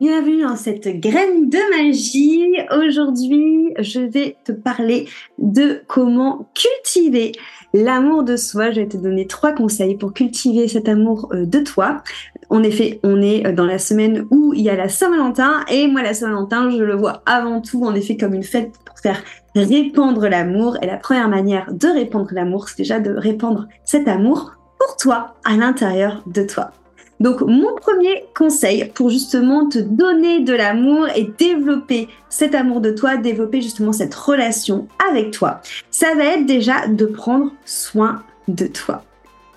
Bienvenue dans cette graine de magie. Aujourd'hui, je vais te parler de comment cultiver l'amour de soi. Je vais te donner trois conseils pour cultiver cet amour euh, de toi. En effet, on est euh, dans la semaine où il y a la Saint-Valentin et moi la Saint-Valentin, je le vois avant tout en effet comme une fête pour faire répandre l'amour. Et la première manière de répandre l'amour, c'est déjà de répandre cet amour pour toi à l'intérieur de toi. Donc mon premier conseil pour justement te donner de l'amour et développer cet amour de toi, développer justement cette relation avec toi, ça va être déjà de prendre soin de toi.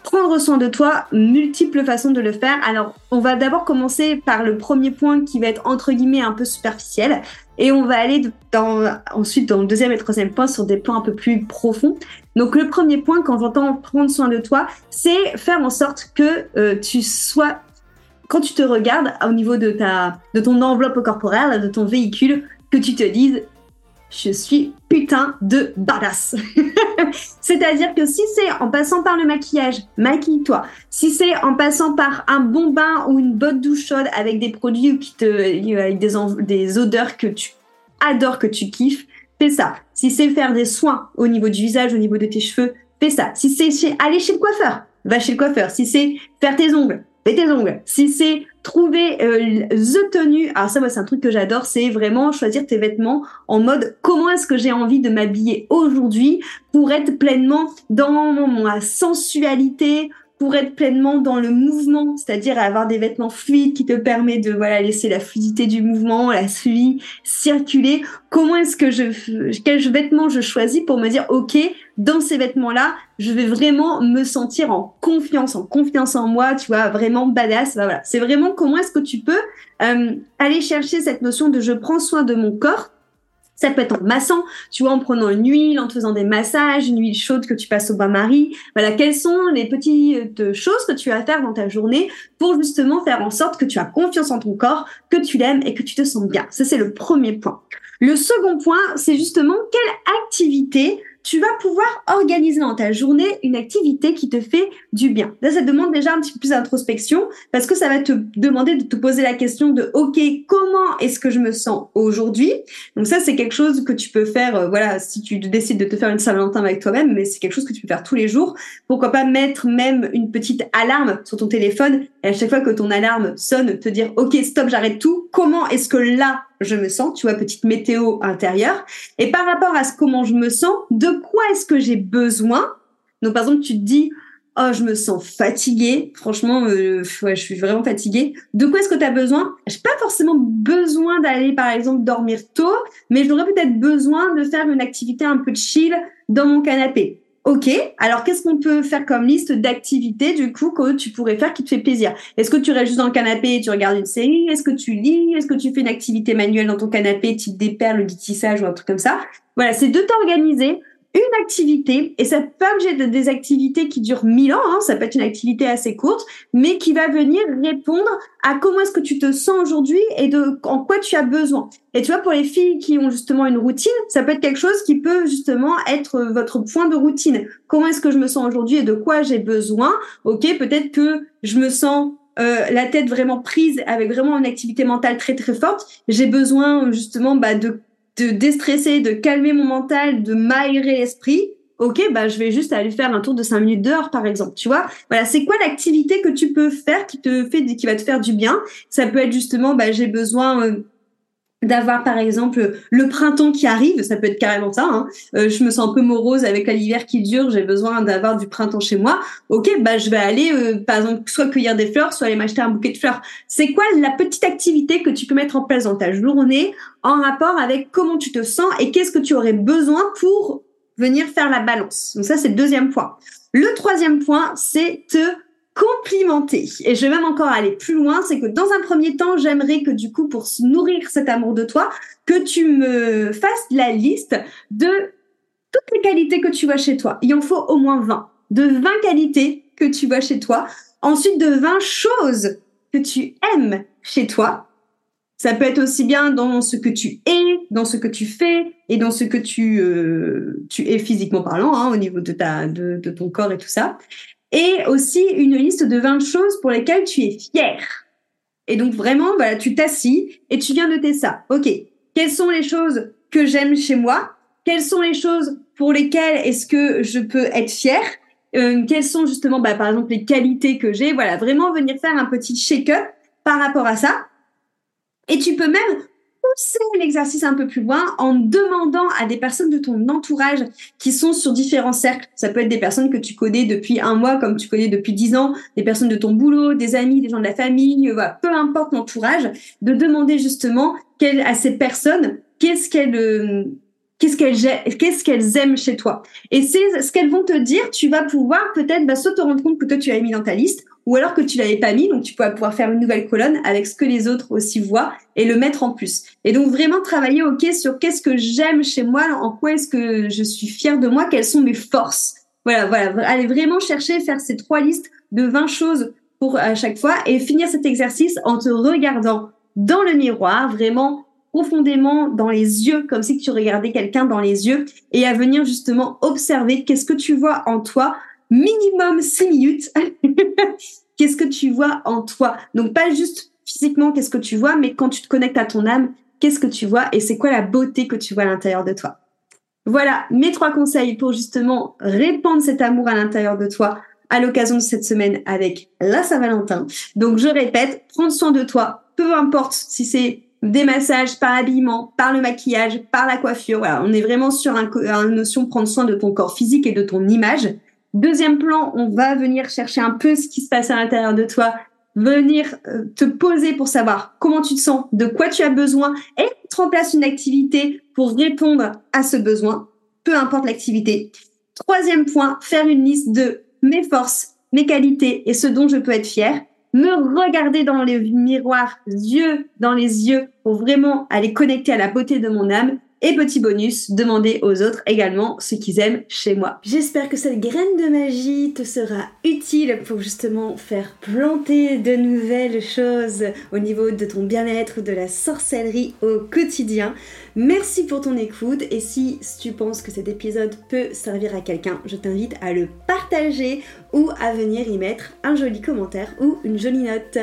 Prendre soin de toi, multiples façons de le faire. Alors, on va d'abord commencer par le premier point qui va être entre guillemets un peu superficiel. Et on va aller dans, ensuite dans le deuxième et troisième point sur des points un peu plus profonds. Donc le premier point, quand j'entends prendre soin de toi, c'est faire en sorte que euh, tu sois, quand tu te regardes au niveau de, ta, de ton enveloppe corporelle, de ton véhicule, que tu te dises, je suis putain de badass. C'est-à-dire que si c'est en passant par le maquillage, maquille-toi. Si c'est en passant par un bon bain ou une bonne douche chaude avec des produits qui te, avec des, des odeurs que tu adores, que tu kiffes, fais ça. Si c'est faire des soins au niveau du visage, au niveau de tes cheveux, fais ça. Si c'est aller chez le coiffeur, va chez le coiffeur. Si c'est faire tes ongles, fais tes ongles. Si c'est trouver euh, the tenue, alors ça moi c'est un truc que j'adore, c'est vraiment choisir tes vêtements en mode comment est-ce que j'ai envie de m'habiller aujourd'hui pour être pleinement dans ma sensualité, pour être pleinement dans le mouvement, c'est-à-dire avoir des vêtements fluides qui te permettent de voilà laisser la fluidité du mouvement, la fluidité circuler. Comment est-ce que je quels vêtements je choisis pour me dire ok dans ces vêtements-là, je vais vraiment me sentir en confiance, en confiance en moi, tu vois, vraiment badass. Voilà, c'est vraiment comment est-ce que tu peux euh, aller chercher cette notion de je prends soin de mon corps ça peut être en massant, tu vois, en prenant une huile, en te faisant des massages, une huile chaude que tu passes au bain-marie. Voilà, quelles sont les petites euh, choses que tu vas faire dans ta journée pour justement faire en sorte que tu as confiance en ton corps, que tu l'aimes et que tu te sens bien? Ça, c'est le premier point. Le second point, c'est justement quelle activité tu vas pouvoir organiser dans ta journée une activité qui te fait du bien. Là, ça demande déjà un petit peu plus d'introspection parce que ça va te demander de te poser la question de OK, comment est-ce que je me sens aujourd'hui? Donc ça, c'est quelque chose que tu peux faire, euh, voilà, si tu décides de te faire une Saint-Valentin avec toi-même, mais c'est quelque chose que tu peux faire tous les jours. Pourquoi pas mettre même une petite alarme sur ton téléphone et à chaque fois que ton alarme sonne, te dire OK, stop, j'arrête tout. Comment est-ce que là je me sens, tu vois, petite météo intérieure. Et par rapport à ce comment je me sens, de quoi est-ce que j'ai besoin? Donc par exemple, tu te dis, oh, je me sens fatiguée, franchement, euh, je suis vraiment fatiguée. De quoi est-ce que tu as besoin? J'ai pas forcément besoin d'aller, par exemple, dormir tôt, mais j'aurais peut-être besoin de faire une activité un peu chill dans mon canapé. Ok, alors qu'est-ce qu'on peut faire comme liste d'activités du coup que tu pourrais faire qui te fait plaisir? Est-ce que tu restes juste dans le canapé et tu regardes une série? Est-ce que tu lis? Est-ce que tu fais une activité manuelle dans ton canapé, type des perles, du tissage ou un truc comme ça? Voilà, c'est de t'organiser une activité, et ça peut pas obligé de des activités qui durent mille ans, hein, ça peut être une activité assez courte, mais qui va venir répondre à comment est-ce que tu te sens aujourd'hui et de en quoi tu as besoin. Et tu vois, pour les filles qui ont justement une routine, ça peut être quelque chose qui peut justement être votre point de routine. Comment est-ce que je me sens aujourd'hui et de quoi j'ai besoin? Ok, peut-être que je me sens euh, la tête vraiment prise avec vraiment une activité mentale très très forte. J'ai besoin justement bah, de de déstresser, de calmer mon mental, de m'aérer l'esprit, ok, bah je vais juste aller faire un tour de 5 minutes dehors, par exemple. Tu vois, voilà, c'est quoi l'activité que tu peux faire qui te fait, qui va te faire du bien? Ça peut être justement, bah j'ai besoin euh, d'avoir par exemple le printemps qui arrive, ça peut être carrément ça. Hein. Euh, je me sens un peu morose avec l'hiver qui dure, j'ai besoin d'avoir du printemps chez moi. Ok, bah je vais aller euh, par exemple soit cueillir des fleurs, soit aller m'acheter un bouquet de fleurs. C'est quoi la petite activité que tu peux mettre en place dans ta journée en rapport avec comment tu te sens et qu'est-ce que tu aurais besoin pour venir faire la balance? Donc ça c'est le deuxième point. Le troisième point, c'est te complimenter. Et je vais même encore aller plus loin, c'est que dans un premier temps, j'aimerais que du coup, pour nourrir cet amour de toi, que tu me fasses la liste de toutes les qualités que tu vois chez toi. Il en faut au moins 20. De 20 qualités que tu vois chez toi. Ensuite, de 20 choses que tu aimes chez toi. Ça peut être aussi bien dans ce que tu es, dans ce que tu fais et dans ce que tu, euh, tu es physiquement parlant, hein, au niveau de, ta, de, de ton corps et tout ça et aussi une liste de 20 choses pour lesquelles tu es fier. Et donc vraiment, voilà, tu t'assis et tu viens noter ça. Ok, quelles sont les choses que j'aime chez moi? Quelles sont les choses pour lesquelles est-ce que je peux être fière? Euh, Quelles sont justement, bah, par exemple, les qualités que j'ai? Voilà, vraiment venir faire un petit shake-up par rapport à ça. Et tu peux même pousser l'exercice un peu plus loin en demandant à des personnes de ton entourage qui sont sur différents cercles. Ça peut être des personnes que tu connais depuis un mois, comme tu connais depuis dix ans, des personnes de ton boulot, des amis, des gens de la famille, voilà, peu importe l'entourage, de demander justement à ces personnes qu'est-ce qu'elles euh, qu'est-ce qu'elles aiment chez toi. Et c'est ce qu'elles vont te dire, tu vas pouvoir peut-être bah, soit te rendre compte que toi tu as mis dans ta liste ou alors que tu l'avais pas mis, donc tu vas pouvoir faire une nouvelle colonne avec ce que les autres aussi voient et le mettre en plus. Et donc vraiment travailler ok sur qu'est-ce que j'aime chez moi, en quoi est-ce que je suis fière de moi, quelles sont mes forces. Voilà, voilà, allez vraiment chercher faire ces trois listes de 20 choses pour à chaque fois et finir cet exercice en te regardant dans le miroir, vraiment profondément dans les yeux, comme si tu regardais quelqu'un dans les yeux, et à venir justement observer qu'est-ce que tu vois en toi, minimum six minutes. qu'est-ce que tu vois en toi? Donc pas juste physiquement qu'est-ce que tu vois, mais quand tu te connectes à ton âme, qu'est-ce que tu vois et c'est quoi la beauté que tu vois à l'intérieur de toi? Voilà mes trois conseils pour justement répandre cet amour à l'intérieur de toi à l'occasion de cette semaine avec la Saint-Valentin. Donc je répète, prendre soin de toi, peu importe si c'est des massages par habillement, par le maquillage, par la coiffure. Voilà, on est vraiment sur un, une notion prendre soin de ton corps physique et de ton image. Deuxième plan, on va venir chercher un peu ce qui se passe à l'intérieur de toi, venir euh, te poser pour savoir comment tu te sens, de quoi tu as besoin et mettre en place une activité pour répondre à ce besoin, peu importe l'activité. Troisième point, faire une liste de mes forces, mes qualités et ce dont je peux être fier me regarder dans les miroirs, yeux dans les yeux, pour vraiment aller connecter à la beauté de mon âme. Et petit bonus, demander aux autres également ce qu'ils aiment chez moi. J'espère que cette graine de magie te sera utile pour justement faire planter de nouvelles choses au niveau de ton bien-être, de la sorcellerie au quotidien. Merci pour ton écoute et si tu penses que cet épisode peut servir à quelqu'un, je t'invite à le partager ou à venir y mettre un joli commentaire ou une jolie note.